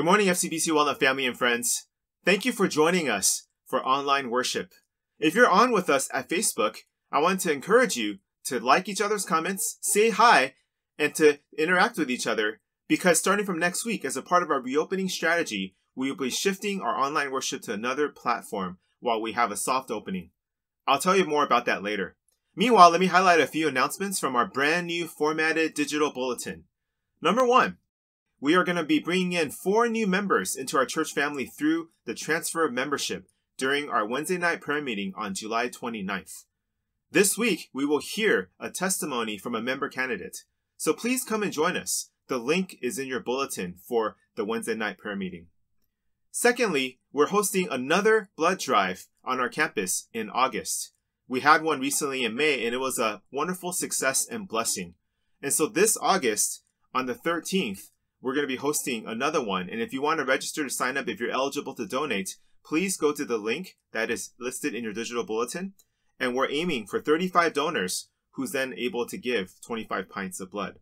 Good morning, FCBC Walnut family and friends. Thank you for joining us for online worship. If you're on with us at Facebook, I want to encourage you to like each other's comments, say hi, and to interact with each other because starting from next week, as a part of our reopening strategy, we will be shifting our online worship to another platform while we have a soft opening. I'll tell you more about that later. Meanwhile, let me highlight a few announcements from our brand new formatted digital bulletin. Number one, we are going to be bringing in four new members into our church family through the transfer of membership during our Wednesday night prayer meeting on July 29th. This week, we will hear a testimony from a member candidate. So please come and join us. The link is in your bulletin for the Wednesday night prayer meeting. Secondly, we're hosting another blood drive on our campus in August. We had one recently in May and it was a wonderful success and blessing. And so this August, on the 13th, we're going to be hosting another one. And if you want to register to sign up, if you're eligible to donate, please go to the link that is listed in your digital bulletin. And we're aiming for 35 donors who's then able to give 25 pints of blood.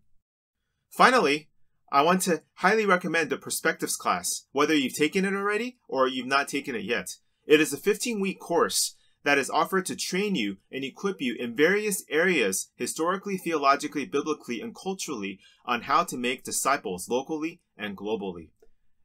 Finally, I want to highly recommend the Perspectives class, whether you've taken it already or you've not taken it yet. It is a 15 week course that is offered to train you and equip you in various areas, historically, theologically, biblically, and culturally, on how to make disciples locally and globally.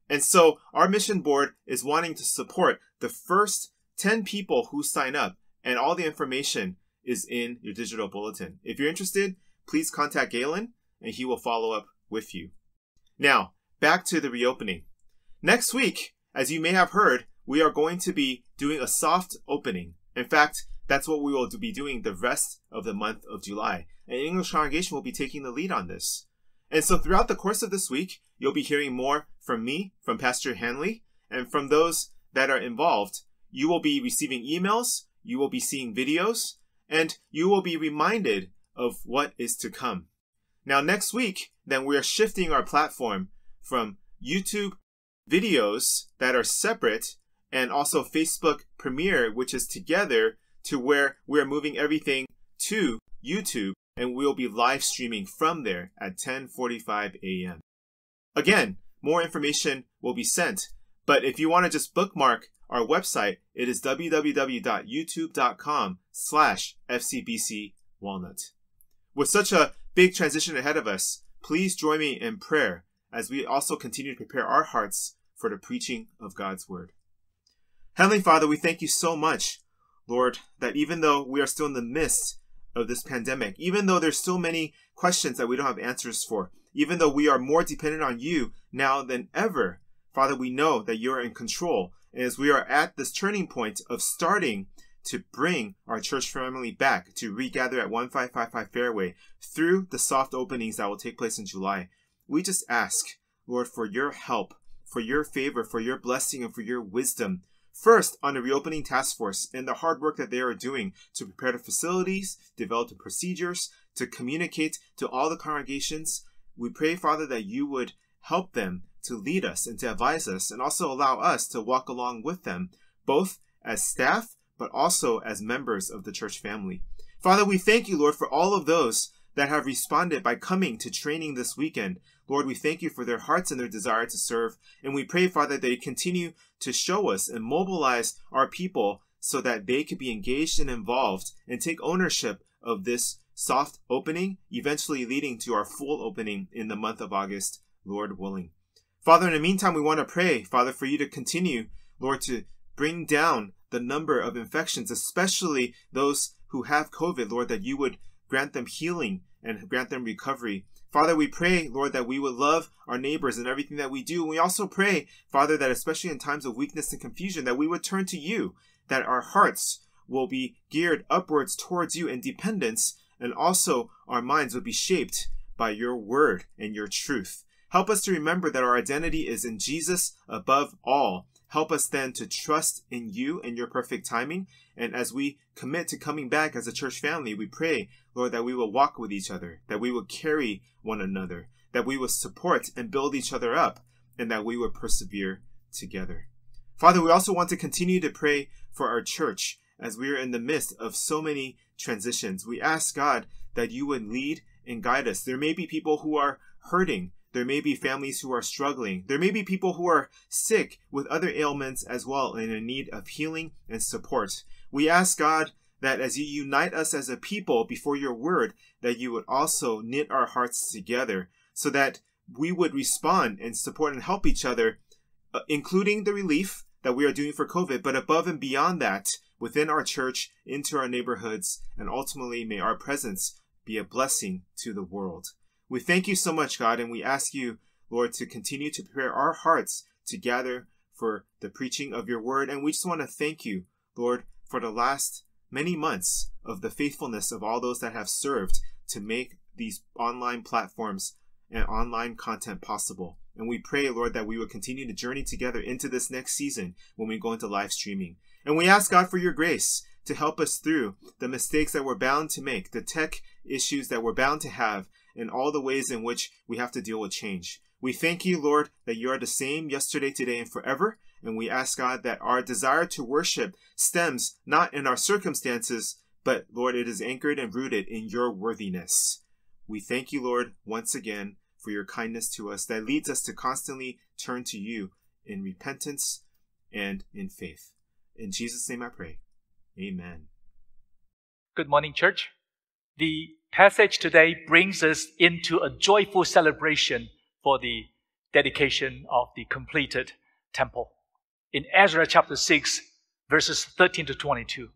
And so, our mission board is wanting to support the first 10 people who sign up, and all the information is in your digital bulletin. If you're interested, please contact Galen and he will follow up with you. Now, back to the reopening. Next week, as you may have heard, we are going to be doing a soft opening. In fact, that's what we will be doing the rest of the month of July. And English Congregation will be taking the lead on this. And so throughout the course of this week, you'll be hearing more from me, from Pastor Hanley, and from those that are involved. You will be receiving emails, you will be seeing videos, and you will be reminded of what is to come. Now, next week, then we are shifting our platform from YouTube videos that are separate and also Facebook Premiere, which is together, to where we are moving everything to YouTube and we'll be live streaming from there at 10:45 a.m. Again, more information will be sent, but if you want to just bookmark our website, it is www.youtube.com/fcbcwalnut. With such a big transition ahead of us, please join me in prayer as we also continue to prepare our hearts for the preaching of God's Word. Heavenly Father, we thank you so much, Lord, that even though we are still in the midst of this pandemic, even though there's so many questions that we don't have answers for, even though we are more dependent on you now than ever, Father, we know that you're in control. And as we are at this turning point of starting to bring our church family back to regather at 1555 Fairway through the soft openings that will take place in July. We just ask, Lord, for your help, for your favor, for your blessing, and for your wisdom. First, on the reopening task force and the hard work that they are doing to prepare the facilities, develop the procedures, to communicate to all the congregations. We pray, Father, that you would help them to lead us and to advise us and also allow us to walk along with them, both as staff but also as members of the church family. Father, we thank you, Lord, for all of those that have responded by coming to training this weekend. Lord, we thank you for their hearts and their desire to serve. And we pray, Father, that you continue to show us and mobilize our people so that they could be engaged and involved and take ownership of this soft opening, eventually leading to our full opening in the month of August, Lord willing. Father, in the meantime, we want to pray, Father, for you to continue, Lord, to bring down the number of infections, especially those who have COVID, Lord, that you would grant them healing and grant them recovery. Father, we pray, Lord, that we would love our neighbors in everything that we do. And we also pray, Father, that especially in times of weakness and confusion, that we would turn to you, that our hearts will be geared upwards towards you in dependence, and also our minds would be shaped by your word and your truth. Help us to remember that our identity is in Jesus above all, Help us then to trust in you and your perfect timing. And as we commit to coming back as a church family, we pray, Lord, that we will walk with each other, that we will carry one another, that we will support and build each other up, and that we will persevere together. Father, we also want to continue to pray for our church as we are in the midst of so many transitions. We ask God that you would lead and guide us. There may be people who are hurting There may be families who are struggling. There may be people who are sick with other ailments as well and in need of healing and support. We ask God that as you unite us as a people before your word, that you would also knit our hearts together so that we would respond and support and help each other, uh, including the relief that we are doing for COVID, but above and beyond that, within our church, into our neighborhoods, and ultimately may our presence be a blessing to the world. We thank you so much, God, and we ask you, Lord, to continue to prepare our hearts to gather for the preaching of your word. And we just want to thank you, Lord, for the last many months of the faithfulness of all those that have served to make these online platforms and online content possible. And we pray, Lord, that we would continue to journey together into this next season when we go into live streaming. And we ask God for your grace to help us through the mistakes that we're bound to make, the tech issues that we're bound to have, and all the ways in which we have to deal with change. We thank you, Lord, that you are the same yesterday, today, and forever. And we ask God that our desire to worship stems not in our circumstances, but Lord, it is anchored and rooted in your worthiness. We thank you, Lord, once again for your kindness to us that leads us to constantly turn to you in repentance and in faith. In Jesus' name I pray. Amen. Good morning, church. The passage today brings us into a joyful celebration for the dedication of the completed temple. In Ezra chapter 6, verses 13 to 22.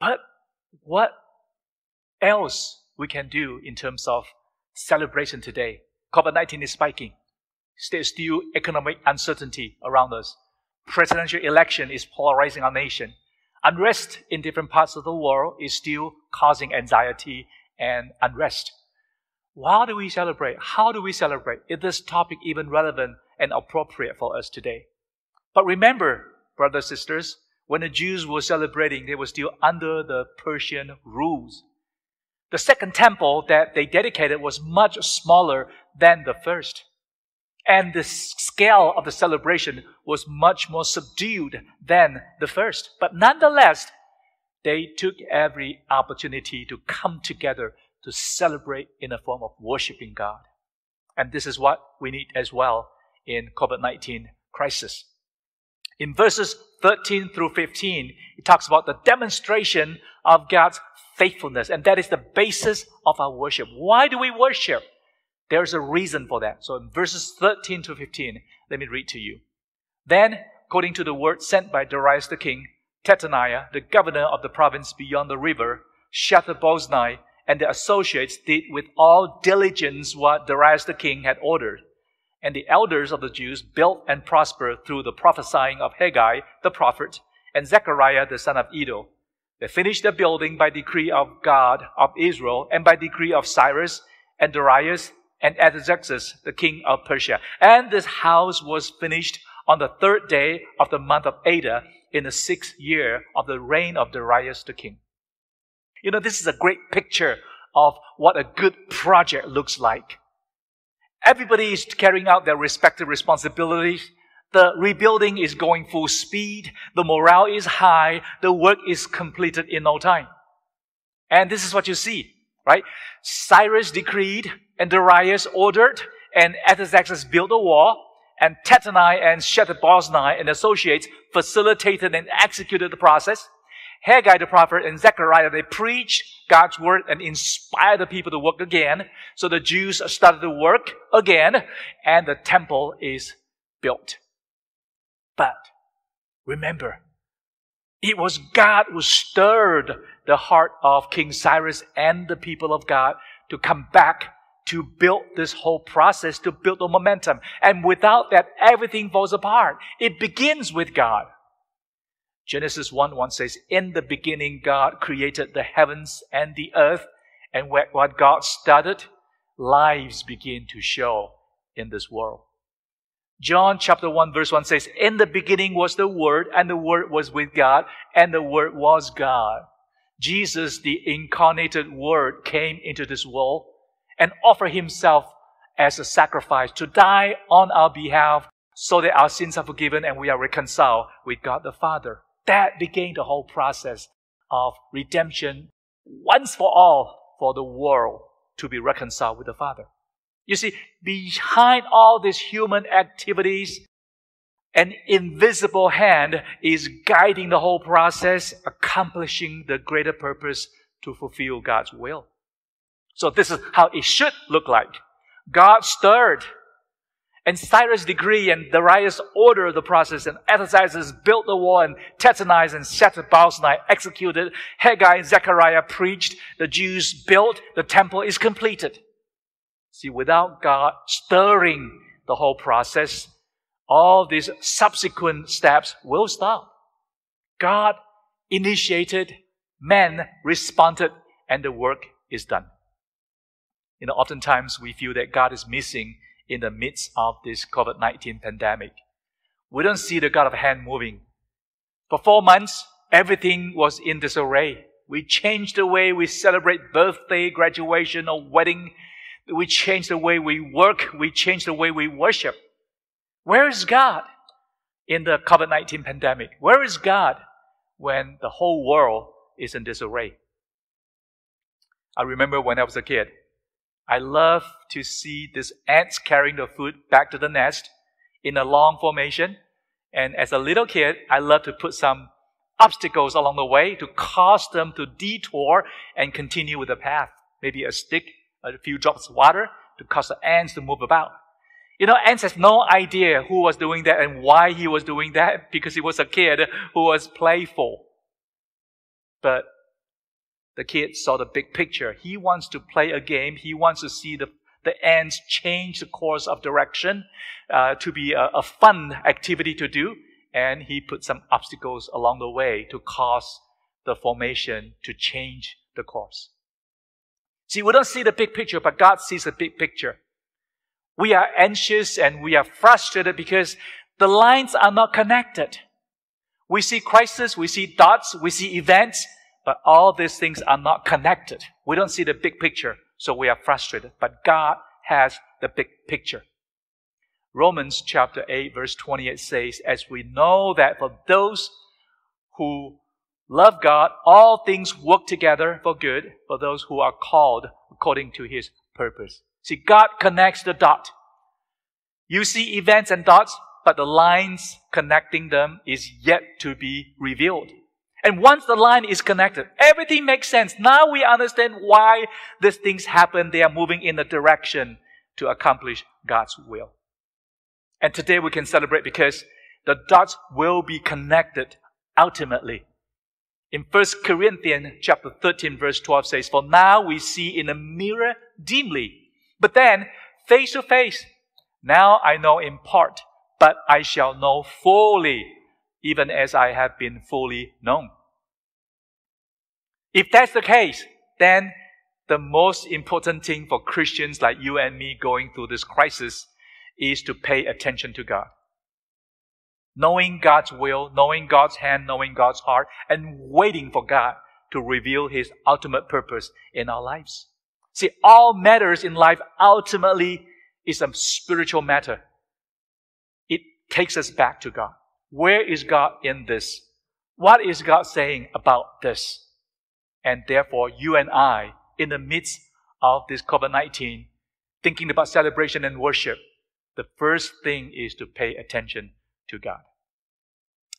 But what else we can do in terms of celebration today? COVID 19 is spiking. There's still economic uncertainty around us. Presidential election is polarizing our nation. Unrest in different parts of the world is still causing anxiety and unrest. Why do we celebrate? How do we celebrate? Is this topic even relevant and appropriate for us today? But remember, brothers and sisters, when the Jews were celebrating, they were still under the Persian rules. The second temple that they dedicated was much smaller than the first. And the scale of the celebration was much more subdued than the first. But nonetheless, they took every opportunity to come together to celebrate in a form of worshiping God. And this is what we need as well in COVID 19 crisis. In verses 13 through 15, it talks about the demonstration of God's faithfulness, and that is the basis of our worship. Why do we worship? There's a reason for that. So in verses 13 to 15, let me read to you. Then, according to the word sent by Darius the king, Tattenai, the governor of the province beyond the river, Shethar-boznai, and their associates did with all diligence what Darius the king had ordered. And the elders of the Jews built and prospered through the prophesying of Haggai the prophet and Zechariah the son of Iddo. They finished the building by decree of God of Israel and by decree of Cyrus and Darius and Artaxerxes, the king of Persia. And this house was finished on the third day of the month of Adar in the sixth year of the reign of Darius the king. You know, this is a great picture of what a good project looks like. Everybody is carrying out their respective responsibilities. The rebuilding is going full speed. The morale is high. The work is completed in no time. And this is what you see, right? Cyrus decreed and Darius ordered and Artaxerxes built a wall and Tattenai and Shethar-boznai and associates facilitated and executed the process. Haggai the prophet and Zechariah, they preached God's word and inspired the people to work again. So the Jews started to work again and the temple is built. But remember, it was God who stirred the heart of King Cyrus and the people of God to come back to build this whole process, to build the momentum. And without that, everything falls apart. It begins with God. Genesis 1 1 says, In the beginning, God created the heavens and the earth, and what God started, lives begin to show in this world. John chapter 1 verse 1 says, In the beginning was the Word, and the Word was with God, and the Word was God. Jesus, the incarnated Word, came into this world and offered himself as a sacrifice to die on our behalf so that our sins are forgiven and we are reconciled with God the Father. That began the whole process of redemption once for all for the world to be reconciled with the Father. You see, behind all these human activities, an invisible hand is guiding the whole process, accomplishing the greater purpose to fulfill God's will. So this is how it should look like. God stirred and Cyrus decree and Darius ordered the process and Artaxerxes built the wall and Tattenai and Shethar-bozenai executed. Haggai and Zechariah preached. The Jews built. The temple is completed. See, without God stirring the whole process, all these subsequent steps will stop. God initiated, man responded, and the work is done. You know, oftentimes we feel that God is missing in the midst of this COVID 19 pandemic. We don't see the God of hand moving. For four months, everything was in disarray. We changed the way we celebrate birthday, graduation, or wedding. We changed the way we work. We changed the way we worship. Where is God in the COVID 19 pandemic? Where is God when the whole world is in disarray? I remember when I was a kid, I love to see these ants carrying the food back to the nest in a long formation. And as a little kid, I love to put some obstacles along the way to cause them to detour and continue with the path. Maybe a stick, a few drops of water to cause the ants to move about. You know, ants has no idea who was doing that and why he was doing that because he was a kid who was playful. But the kid saw the big picture. He wants to play a game. He wants to see the, the ants change the course of direction uh, to be a, a fun activity to do. And he put some obstacles along the way to cause the formation to change the course. See, we don't see the big picture, but God sees the big picture. We are anxious and we are frustrated because the lines are not connected. We see crisis, we see dots, we see events, but all these things are not connected. We don't see the big picture, so we are frustrated. But God has the big picture. Romans chapter 8 verse 28 says, as we know that for those who love God, all things work together for good for those who are called according to his purpose. See, God connects the dot. You see events and dots, but the lines connecting them is yet to be revealed. And once the line is connected, everything makes sense. Now we understand why these things happen. They are moving in the direction to accomplish God's will. And today we can celebrate because the dots will be connected ultimately. In 1 Corinthians chapter 13 verse 12 says, For now we see in a mirror dimly, but then face to face. Now I know in part, but I shall know fully even as I have been fully known. If that's the case, then the most important thing for Christians like you and me going through this crisis is to pay attention to God. Knowing God's will, knowing God's hand, knowing God's heart, and waiting for God to reveal His ultimate purpose in our lives. See, all matters in life ultimately is a spiritual matter. It takes us back to God. Where is God in this? What is God saying about this? And therefore, you and I, in the midst of this COVID 19, thinking about celebration and worship, the first thing is to pay attention to God.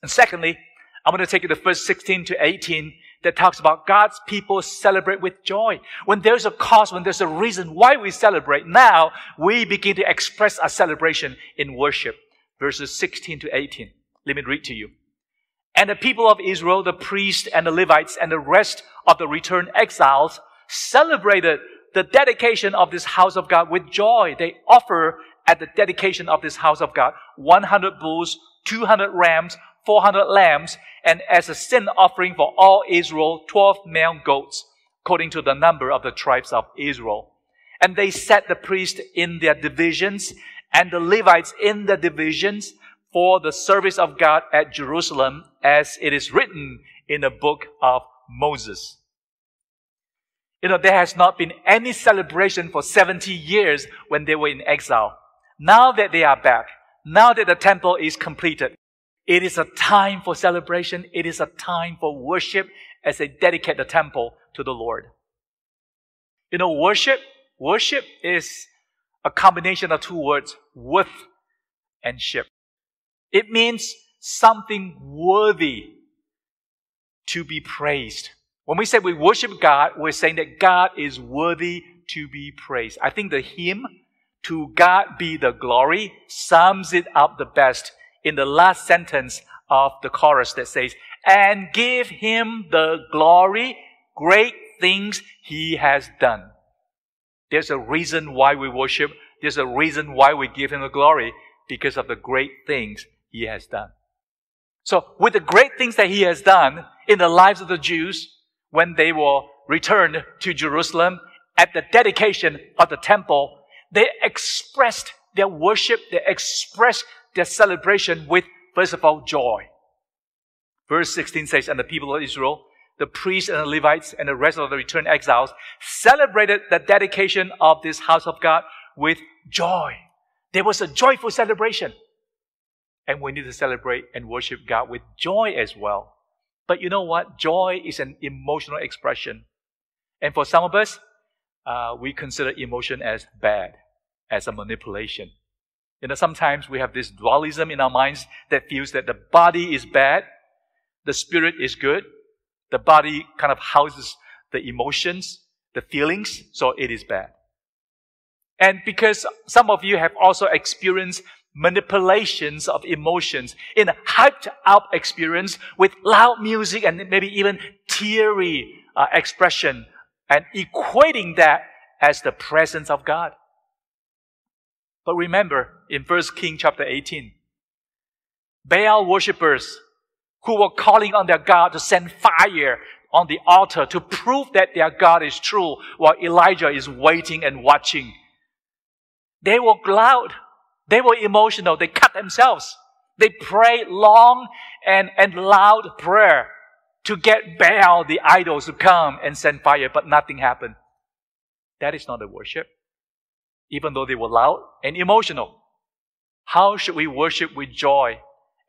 And secondly, I'm going to take you to verse 16 to 18 that talks about God's people celebrate with joy. When there's a cause, when there's a reason why we celebrate, now we begin to express our celebration in worship. Verses 16 to 18. Let me read to you. And the people of Israel, the priests and the Levites and the rest of the returned exiles celebrated the dedication of this house of God with joy. They offer at the dedication of this house of God 100 bulls, 200 rams, 400 lambs, and as a sin offering for all Israel, 12 male goats, according to the number of the tribes of Israel. And they set the priests in their divisions and the Levites in the divisions for the service of God at Jerusalem as it is written in the book of Moses. You know, there has not been any celebration for 70 years when they were in exile. Now that they are back, now that the temple is completed, it is a time for celebration. It is a time for worship as they dedicate the temple to the Lord. You know, worship, worship is a combination of two words, worth and ship. It means something worthy to be praised. When we say we worship God, we're saying that God is worthy to be praised. I think the hymn, To God be the glory, sums it up the best in the last sentence of the chorus that says, And give him the glory, great things he has done. There's a reason why we worship. There's a reason why we give him the glory because of the great things he has done. So with the great things that he has done in the lives of the Jews when they were returned to Jerusalem at the dedication of the temple, they expressed their worship, they expressed their celebration with, first of all, joy. Verse 16 says, And the people of Israel, the priests and the Levites and the rest of the returned exiles celebrated the dedication of this house of God with joy. There was a joyful celebration. And we need to celebrate and worship God with joy as well. But you know what? Joy is an emotional expression. And for some of us, uh, we consider emotion as bad, as a manipulation. You know, sometimes we have this dualism in our minds that feels that the body is bad, the spirit is good, the body kind of houses the emotions, the feelings, so it is bad. And because some of you have also experienced manipulations of emotions in a hyped up experience with loud music and maybe even teary uh, expression and equating that as the presence of God. But remember in 1 King chapter 18, Baal worshippers who were calling on their God to send fire on the altar to prove that their God is true while Elijah is waiting and watching. They were loud. They were emotional. They cut themselves. They prayed long and, and loud prayer to get Baal, the idols, to come and send fire, but nothing happened. That is not a worship. Even though they were loud and emotional. How should we worship with joy?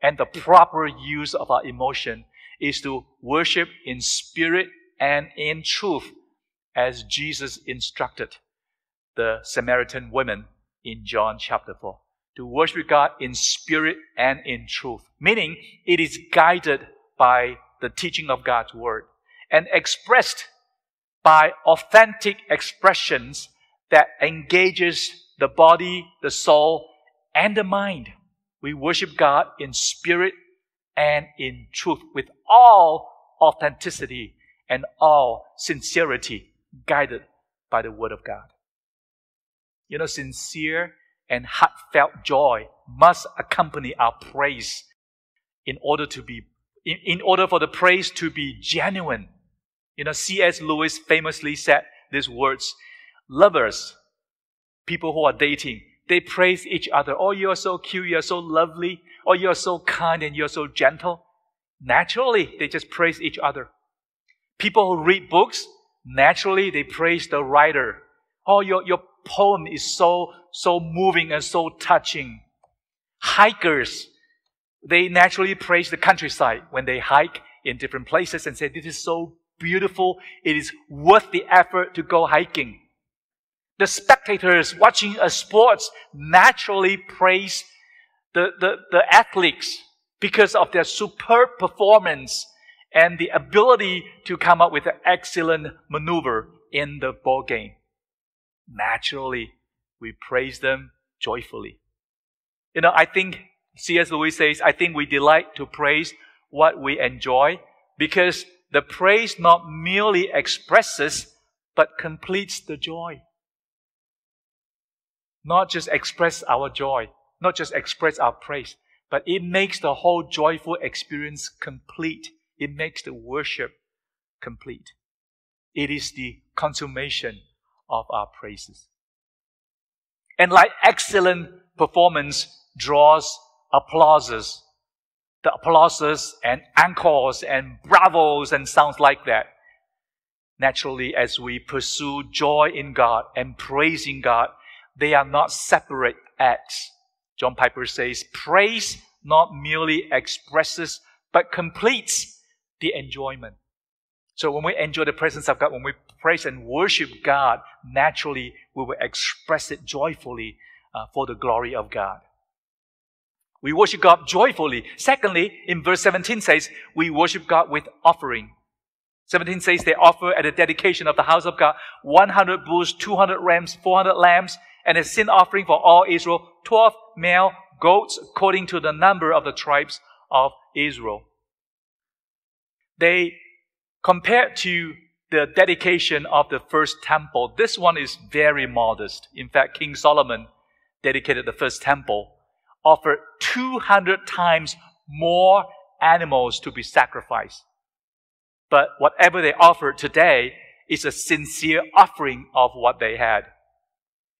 And the proper use of our emotion is to worship in spirit and in truth, as Jesus instructed the Samaritan women in John chapter 4 to worship God in spirit and in truth, meaning it is guided by the teaching of God's word and expressed by authentic expressions that engages the body, the soul, and the mind. We worship God in spirit and in truth with all authenticity and all sincerity guided by the word of God. You know, sincere and heartfelt joy must accompany our praise in order to be in, in order for the praise to be genuine. You know, C.S. Lewis famously said these words lovers, people who are dating, they praise each other. Oh, you're so cute, you're so lovely, oh, you're so kind and you're so gentle. Naturally, they just praise each other. People who read books, naturally, they praise the writer. Oh, your, your poem is so, so moving and so touching. Hikers, they naturally praise the countryside when they hike in different places and say, this is so beautiful. It is worth the effort to go hiking. The spectators watching a sports naturally praise the, the, the athletes because of their superb performance and the ability to come up with an excellent maneuver in the ball game naturally we praise them joyfully. You know, I think C.S. Lewis says, I think we delight to praise what we enjoy because the praise not merely expresses but completes the joy. Not just express our joy, not just express our praise, but it makes the whole joyful experience complete. It makes the worship complete. It is the consummation of our praises. And like excellent performance draws applauses, the applauses and encores and bravos and sounds like that. Naturally, as we pursue joy in God and praising God, they are not separate acts. John Piper says, praise not merely expresses, but completes the enjoyment. So when we enjoy the presence of God, when we praise and worship God, naturally we will express it joyfully uh, for the glory of God. We worship God joyfully. Secondly, in verse 17 says, we worship God with offering. 17 says they offer at the dedication of the house of God 100 bulls, 200 rams, 400 lambs, and a sin offering for all Israel, 12 male goats according to the number of the tribes of Israel. They compared to the dedication of the first temple, this one is very modest. In fact, King Solomon dedicated the first temple, offered 200 times more animals to be sacrificed. But whatever they offered today is a sincere offering of what they had.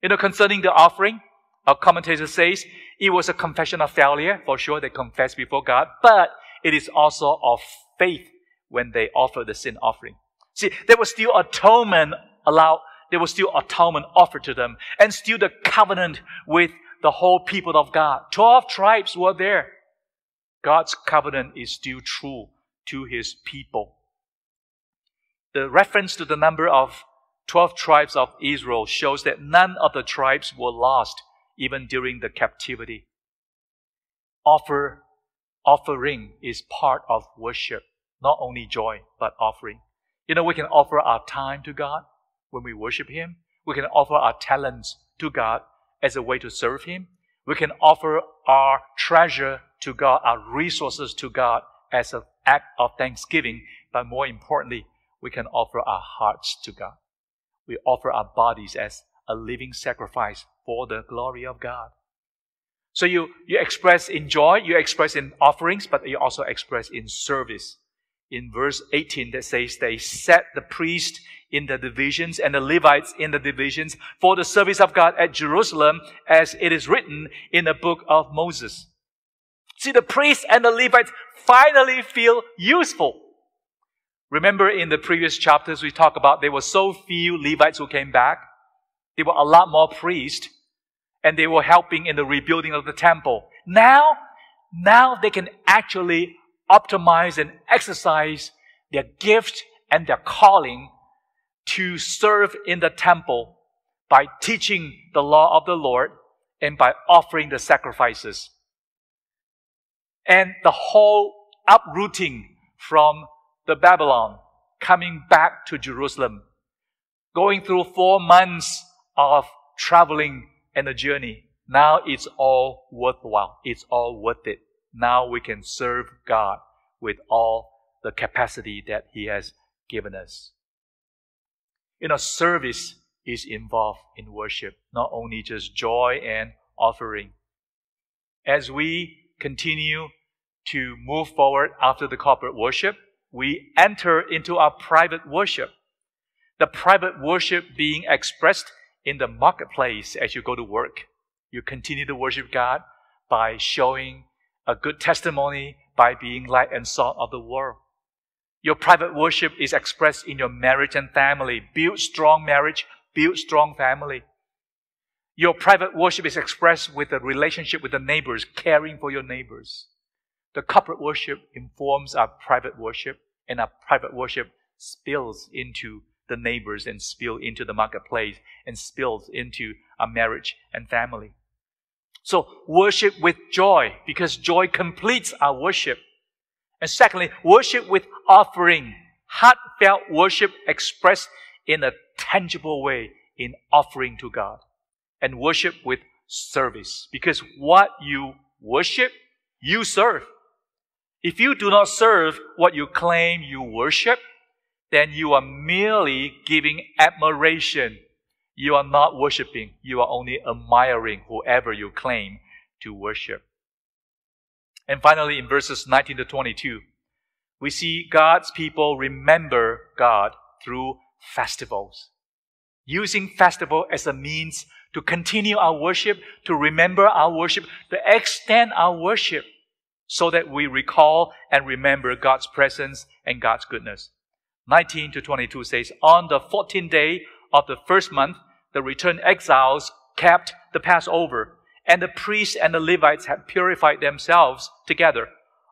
You know, concerning the offering, our commentator says it was a confession of failure. For sure, they confessed before God, but it is also of faith when they offered the sin offering. See, there was still atonement allowed, there was still atonement offered to them, and still the covenant with the whole people of God. Twelve tribes were there. God's covenant is still true to his people. The reference to the number of 12 tribes of Israel shows that none of the tribes were lost even during the captivity. Offer, offering is part of worship, not only joy, but offering. You know, we can offer our time to God when we worship Him. We can offer our talents to God as a way to serve Him. We can offer our treasure to God, our resources to God as an act of thanksgiving. But more importantly, we can offer our hearts to God. We offer our bodies as a living sacrifice for the glory of God. So you, you express in joy, you express in offerings, but you also express in service. In verse 18, that says they set the priest in the divisions and the Levites in the divisions for the service of God at Jerusalem, as it is written in the book of Moses. See, the priests and the Levites finally feel useful. Remember in the previous chapters we talked about there were so few Levites who came back. There were a lot more priests and they were helping in the rebuilding of the temple. Now, now they can actually optimize and exercise their gift and their calling to serve in the temple by teaching the law of the Lord and by offering the sacrifices. And the whole uprooting from the Babylon, coming back to Jerusalem, going through four months of traveling and a journey. Now it's all worthwhile. It's all worth it. Now we can serve God with all the capacity that He has given us. You know, service is involved in worship, not only just joy and offering. As we continue to move forward after the corporate worship, we enter into our private worship. The private worship being expressed in the marketplace as you go to work. You continue to worship God by showing a good testimony, by being light and salt of the world. Your private worship is expressed in your marriage and family. Build strong marriage, build strong family. Your private worship is expressed with the relationship with the neighbors, caring for your neighbors. The corporate worship informs our private worship, and our private worship spills into the neighbors and spill into the marketplace and spills into our marriage and family. So worship with joy because joy completes our worship. And secondly, worship with offering. Heartfelt worship expressed in a tangible way in offering to God. And worship with service because what you worship, you serve. If you do not serve what you claim you worship, then you are merely giving admiration. You are not worshiping. You are only admiring whoever you claim to worship. And finally, in verses 19 to 22, we see God's people remember God through festivals. Using festival as a means to continue our worship, to remember our worship, to extend our worship so that we recall and remember God's presence and God's goodness. 19 to 22 says, On the 14th day of the first month, the returned exiles kept the Passover, and the priests and the Levites had purified themselves together.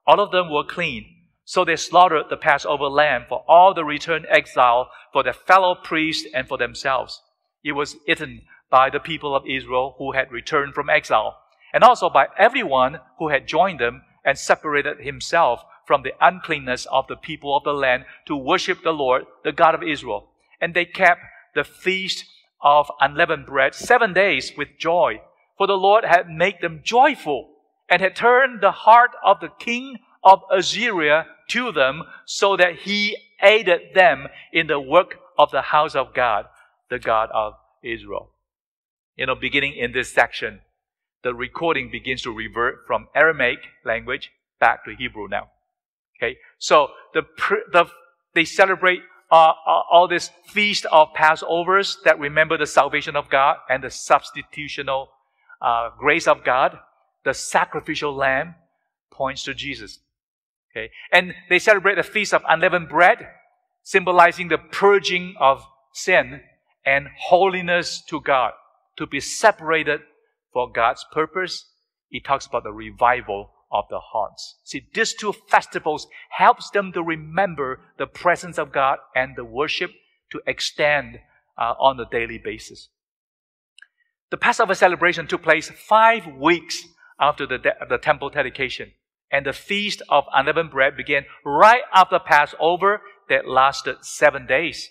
All of them were clean. So they slaughtered the Passover lamb for all the returned exile, for their fellow priests, and for themselves. It was eaten by the people of Israel who had returned from exile, and also by everyone who had joined them and separated himself from the uncleanness of the people of the land to worship the Lord, the God of Israel. And they kept the feast of unleavened bread seven days with joy, for the Lord had made them joyful and had turned the heart of the king of Assyria to them so that he aided them in the work of the house of God, the God of Israel. You know, beginning in this section, the recording begins to revert from Aramaic language back to Hebrew now. Okay, so the, the they celebrate uh, uh, all this feast of Passovers that remember the salvation of God and the substitutional uh, grace of God. The sacrificial lamb points to Jesus. Okay, and they celebrate the feast of unleavened bread, symbolizing the purging of sin and holiness to God, to be separated for God's purpose. It talks about the revival of the hearts. See, these two festivals helps them to remember the presence of God and the worship to extend uh, on a daily basis. The Passover celebration took place five weeks after the, de- the temple dedication, and the feast of unleavened bread began right after Passover that lasted seven days.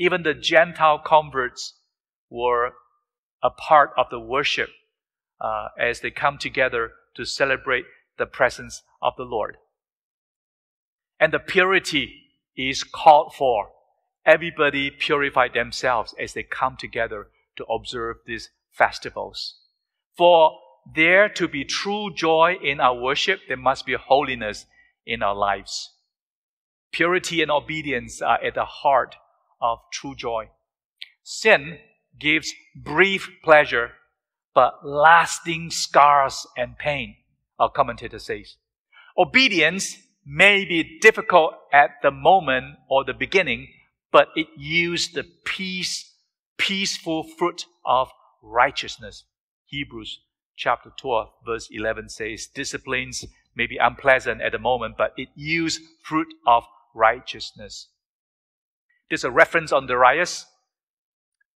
Even the Gentile converts were a part of the worship uh, as they come together to celebrate the presence of the Lord. And the purity is called for. Everybody purify themselves as they come together to observe these festivals. For there to be true joy in our worship, there must be holiness in our lives. Purity and obedience are at the heart of true joy. Sin gives brief pleasure but lasting scars and pain, our commentator says. Obedience may be difficult at the moment or the beginning, but it yields the peace, peaceful fruit of righteousness. Hebrews chapter 12, verse 11 says, Disciplines may be unpleasant at the moment, but it yields fruit of righteousness. There's a reference on Darius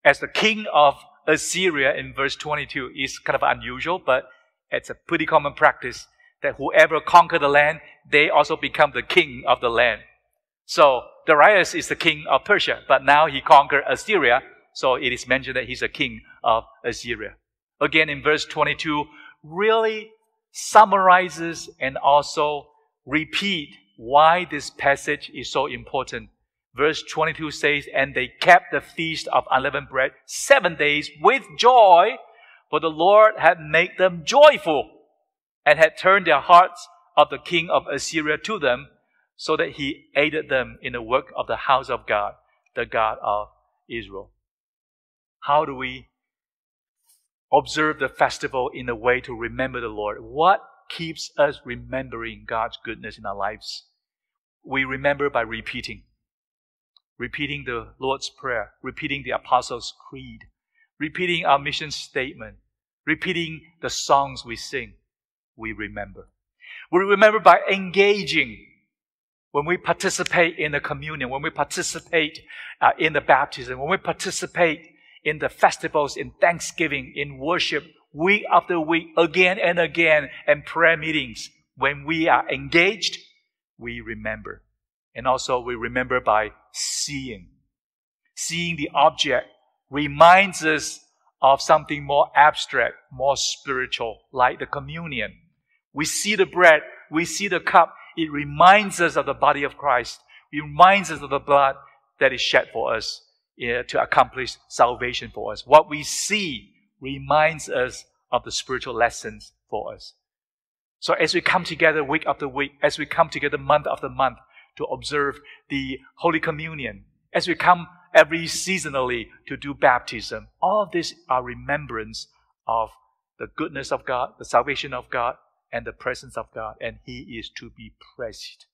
as the king of Assyria in verse 22 is kind of unusual, but it's a pretty common practice that whoever conquer the land, they also become the king of the land. So Darius is the king of Persia, but now he conquered Assyria, so it is mentioned that he's a king of Assyria. Again, in verse 22, really summarizes and also repeat why this passage is so important Verse 22 says, And they kept the feast of unleavened bread seven days with joy, for the Lord had made them joyful and had turned their hearts of the king of Assyria to them, so that he aided them in the work of the house of God, the God of Israel. How do we observe the festival in a way to remember the Lord? What keeps us remembering God's goodness in our lives? We remember by repeating repeating the Lord's Prayer, repeating the Apostles' Creed, repeating our mission statement, repeating the songs we sing, we remember. We remember by engaging when we participate in the communion, when we participate uh, in the baptism, when we participate in the festivals, in thanksgiving, in worship, week after week, again and again, and prayer meetings. When we are engaged, we remember. And also we remember by seeing. Seeing the object reminds us of something more abstract, more spiritual, like the communion. We see the bread, we see the cup. It reminds us of the body of Christ. It reminds us of the blood that is shed for us yeah, to accomplish salvation for us. What we see reminds us of the spiritual lessons for us. So as we come together week after week, as we come together month after month, to observe the Holy Communion, as we come every seasonally to do baptism. All of these are remembrance of the goodness of God, the salvation of God, and the presence of God, and He is to be praised.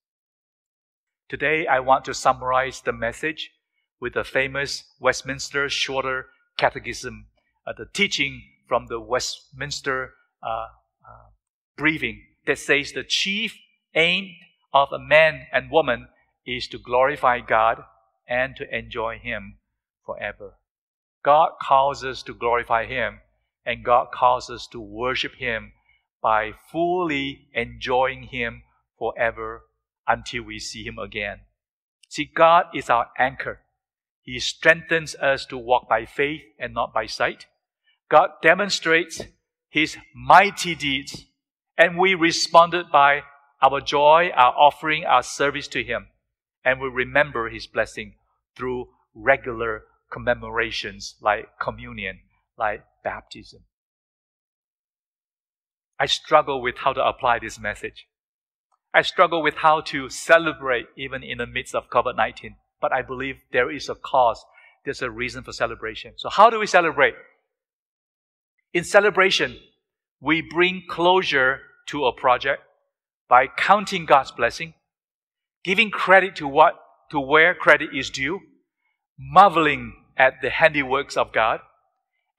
Today, I want to summarize the message with the famous Westminster Shorter Catechism, uh, the teaching from the Westminster uh, uh, briefing that says the chief aim of a man and woman is to glorify God and to enjoy Him forever. God calls us to glorify Him, and God calls us to worship Him by fully enjoying Him forever until we see Him again. See, God is our anchor. He strengthens us to walk by faith and not by sight. God demonstrates His mighty deeds, and we responded by our joy, our offering, our service to Him, and we remember His blessing through regular commemorations like communion, like baptism. I struggle with how to apply this message. I struggle with how to celebrate even in the midst of COVID 19. But I believe there is a cause, there's a reason for celebration. So, how do we celebrate? In celebration, we bring closure to a project by counting God's blessing, giving credit to what to where credit is due, marveling at the handiworks of God,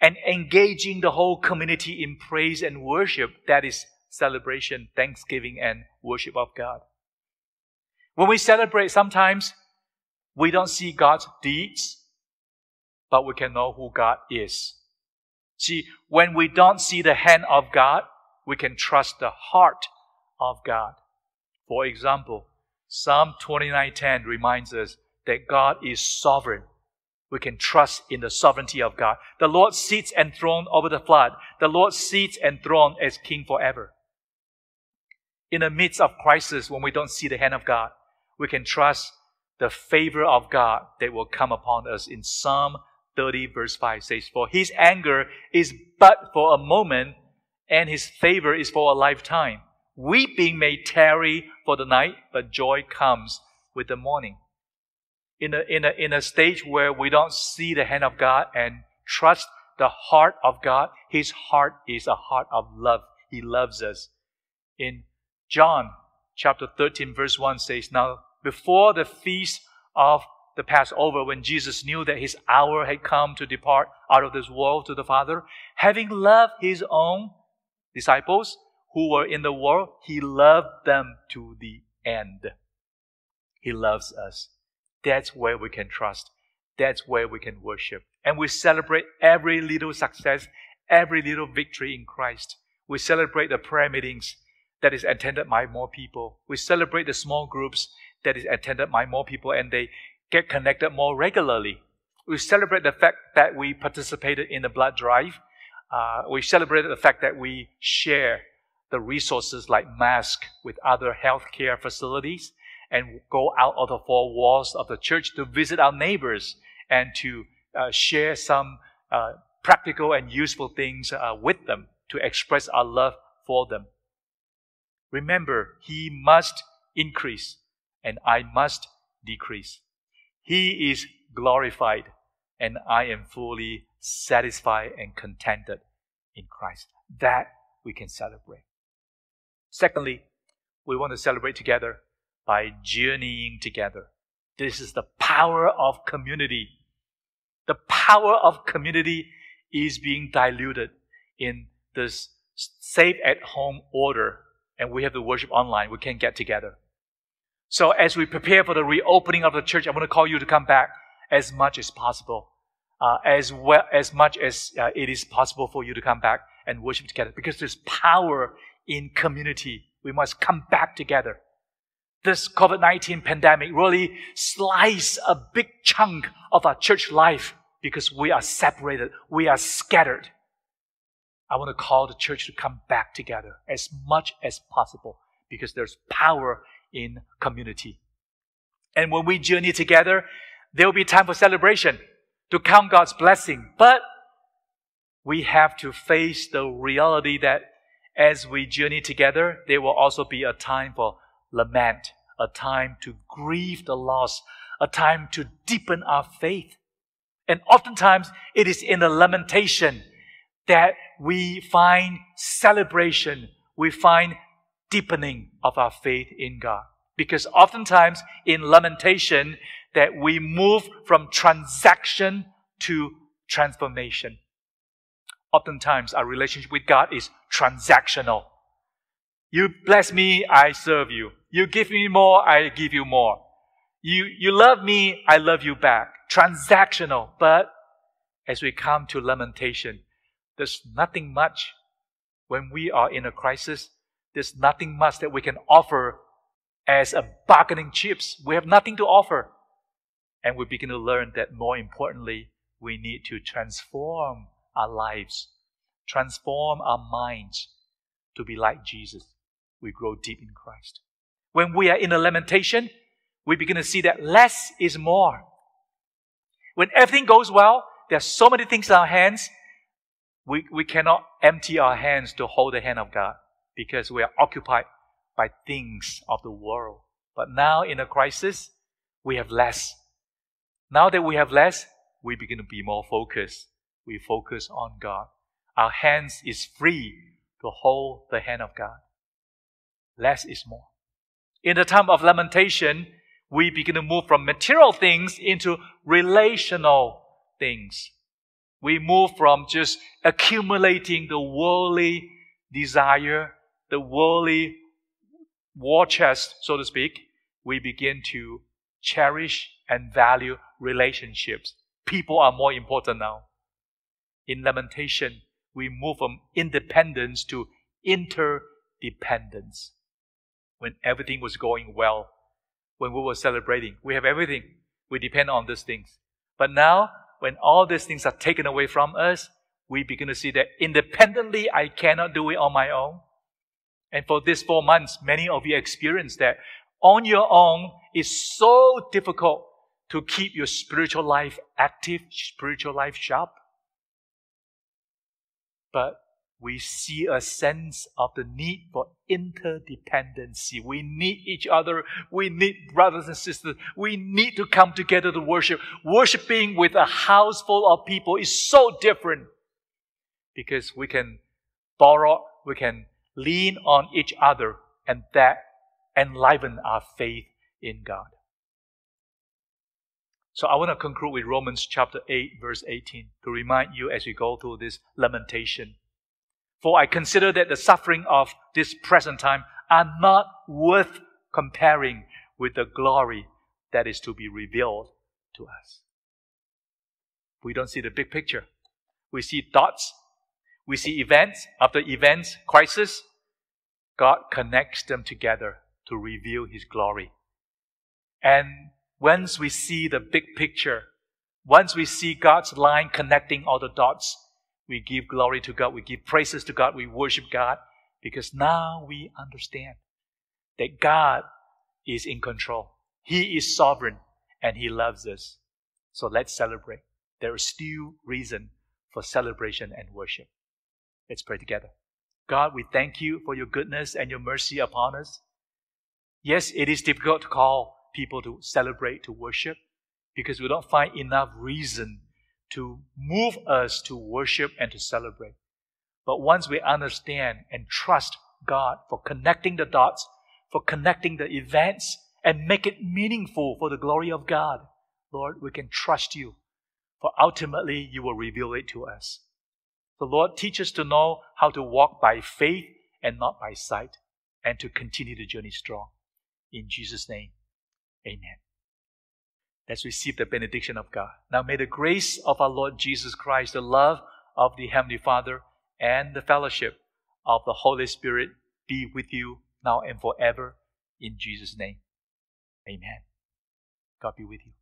and engaging the whole community in praise and worship. That is celebration, thanksgiving, and worship of God. When we celebrate, sometimes we don't see God's deeds, but we can know who God is. See, when we don't see the hand of God, we can trust the heart of God. For example, Psalm 29:10 reminds us that God is sovereign. We can trust in the sovereignty of God. The Lord sits enthroned over the flood. The Lord sits enthroned as king forever. In the midst of crisis, when we don't see the hand of God, we can trust the favor of God that will come upon us. In Psalm 30 verse 5 says, For his anger is but for a moment, and his favor is for a lifetime. Weeping may tarry for the night, but joy comes with the morning. In a, in a, in a stage where we don't see the hand of God and trust the heart of God, His heart is a heart of love. He loves us. In John chapter 13 verse 1 says, Now before the feast of the Passover, when Jesus knew that his hour had come to depart out of this world to the Father, having loved his own disciples, who were in the world, He loved them to the end. He loves us. That's where we can trust. That's where we can worship. And we celebrate every little success, every little victory in Christ. We celebrate the prayer meetings that is attended by more people. We celebrate the small groups that is attended by more people and they get connected more regularly. We celebrate the fact that we participated in the blood drive. Uh, we celebrate the fact that we share the resources like masks with other healthcare facilities and go out of the four walls of the church to visit our neighbors and to uh, share some uh, practical and useful things uh, with them to express our love for them. Remember, He must increase and I must decrease. He is glorified and I am fully satisfied and contented in Christ. That we can celebrate. Secondly, we want to celebrate together by journeying together. This is the power of community. The power of community is being diluted in this safe at home order, and we have to worship online. We can't get together. So, as we prepare for the reopening of the church, I want to call you to come back as much as possible, uh, as well as much as uh, it is possible for you to come back and worship together, because there's power in community. We must come back together. This COVID 19 pandemic really sliced a big chunk of our church life because we are separated, we are scattered. I want to call the church to come back together as much as possible because there's power in community. And when we journey together, there will be time for celebration to count God's blessing. But we have to face the reality that as we journey together, there will also be a time for lament, a time to grieve the loss, a time to deepen our faith. And oftentimes, it is in the lamentation that we find celebration, we find deepening of our faith in God. Because oftentimes in lamentation that we move from transaction to transformation. Oftentimes our relationship with God is transactional. You bless me, I serve you. You give me more, I give you more. You, you love me, I love you back. Transactional. But as we come to lamentation, there's nothing much when we are in a crisis. There's nothing much that we can offer as a bargaining chips. We have nothing to offer. And we begin to learn that more importantly, we need to transform our lives, transform our minds to be like Jesus. We grow deep in Christ. When we are in a lamentation, we begin to see that less is more. When everything goes well, there are so many things in our hands, we, we cannot empty our hands to hold the hand of God because we are occupied by things of the world. But now in a crisis, we have less. Now that we have less, we begin to be more focused. We focus on God. Our hands is free to hold the hand of God. Less is more. In the time of lamentation, we begin to move from material things into relational things. We move from just accumulating the worldly desire, the worldly war chest, so to speak. We begin to cherish and value relationships. People are more important now. In lamentation, we move from independence to interdependence. When everything was going well, when we were celebrating, we have everything. We depend on these things. But now, when all these things are taken away from us, we begin to see that independently, I cannot do it on my own. And for these four months, many of you experienced that on your own is so difficult to keep your spiritual life active, spiritual life sharp. But we see a sense of the need for interdependency. We need each other. We need brothers and sisters. We need to come together to worship. Worshiping with a house full of people is so different because we can borrow, we can lean on each other, and that enliven our faith in God. So I want to conclude with Romans chapter 8, verse 18 to remind you as we go through this lamentation. For I consider that the suffering of this present time are not worth comparing with the glory that is to be revealed to us. We don't see the big picture. We see dots. We see events. After events, crisis, God connects them together to reveal His glory. And once we see the big picture, once we see God's line connecting all the dots, we give glory to God, we give praises to God, we worship God, because now we understand that God is in control. He is sovereign and He loves us. So let's celebrate. There is still reason for celebration and worship. Let's pray together. God, we thank you for your goodness and your mercy upon us. Yes, it is difficult to call people to celebrate, to worship, because we don't find enough reason to move us to worship and to celebrate. But once we understand and trust God for connecting the dots, for connecting the events, and make it meaningful for the glory of God, Lord, we can trust you, for ultimately you will reveal it to us. The Lord teach us to know how to walk by faith and not by sight, and to continue the journey strong. In Jesus' name, amen. Let's receive the benediction of God. Now may the grace of our Lord Jesus Christ, the love of the Heavenly Father, and the fellowship of the Holy Spirit be with you now and forever. In Jesus' name. Amen. God be with you.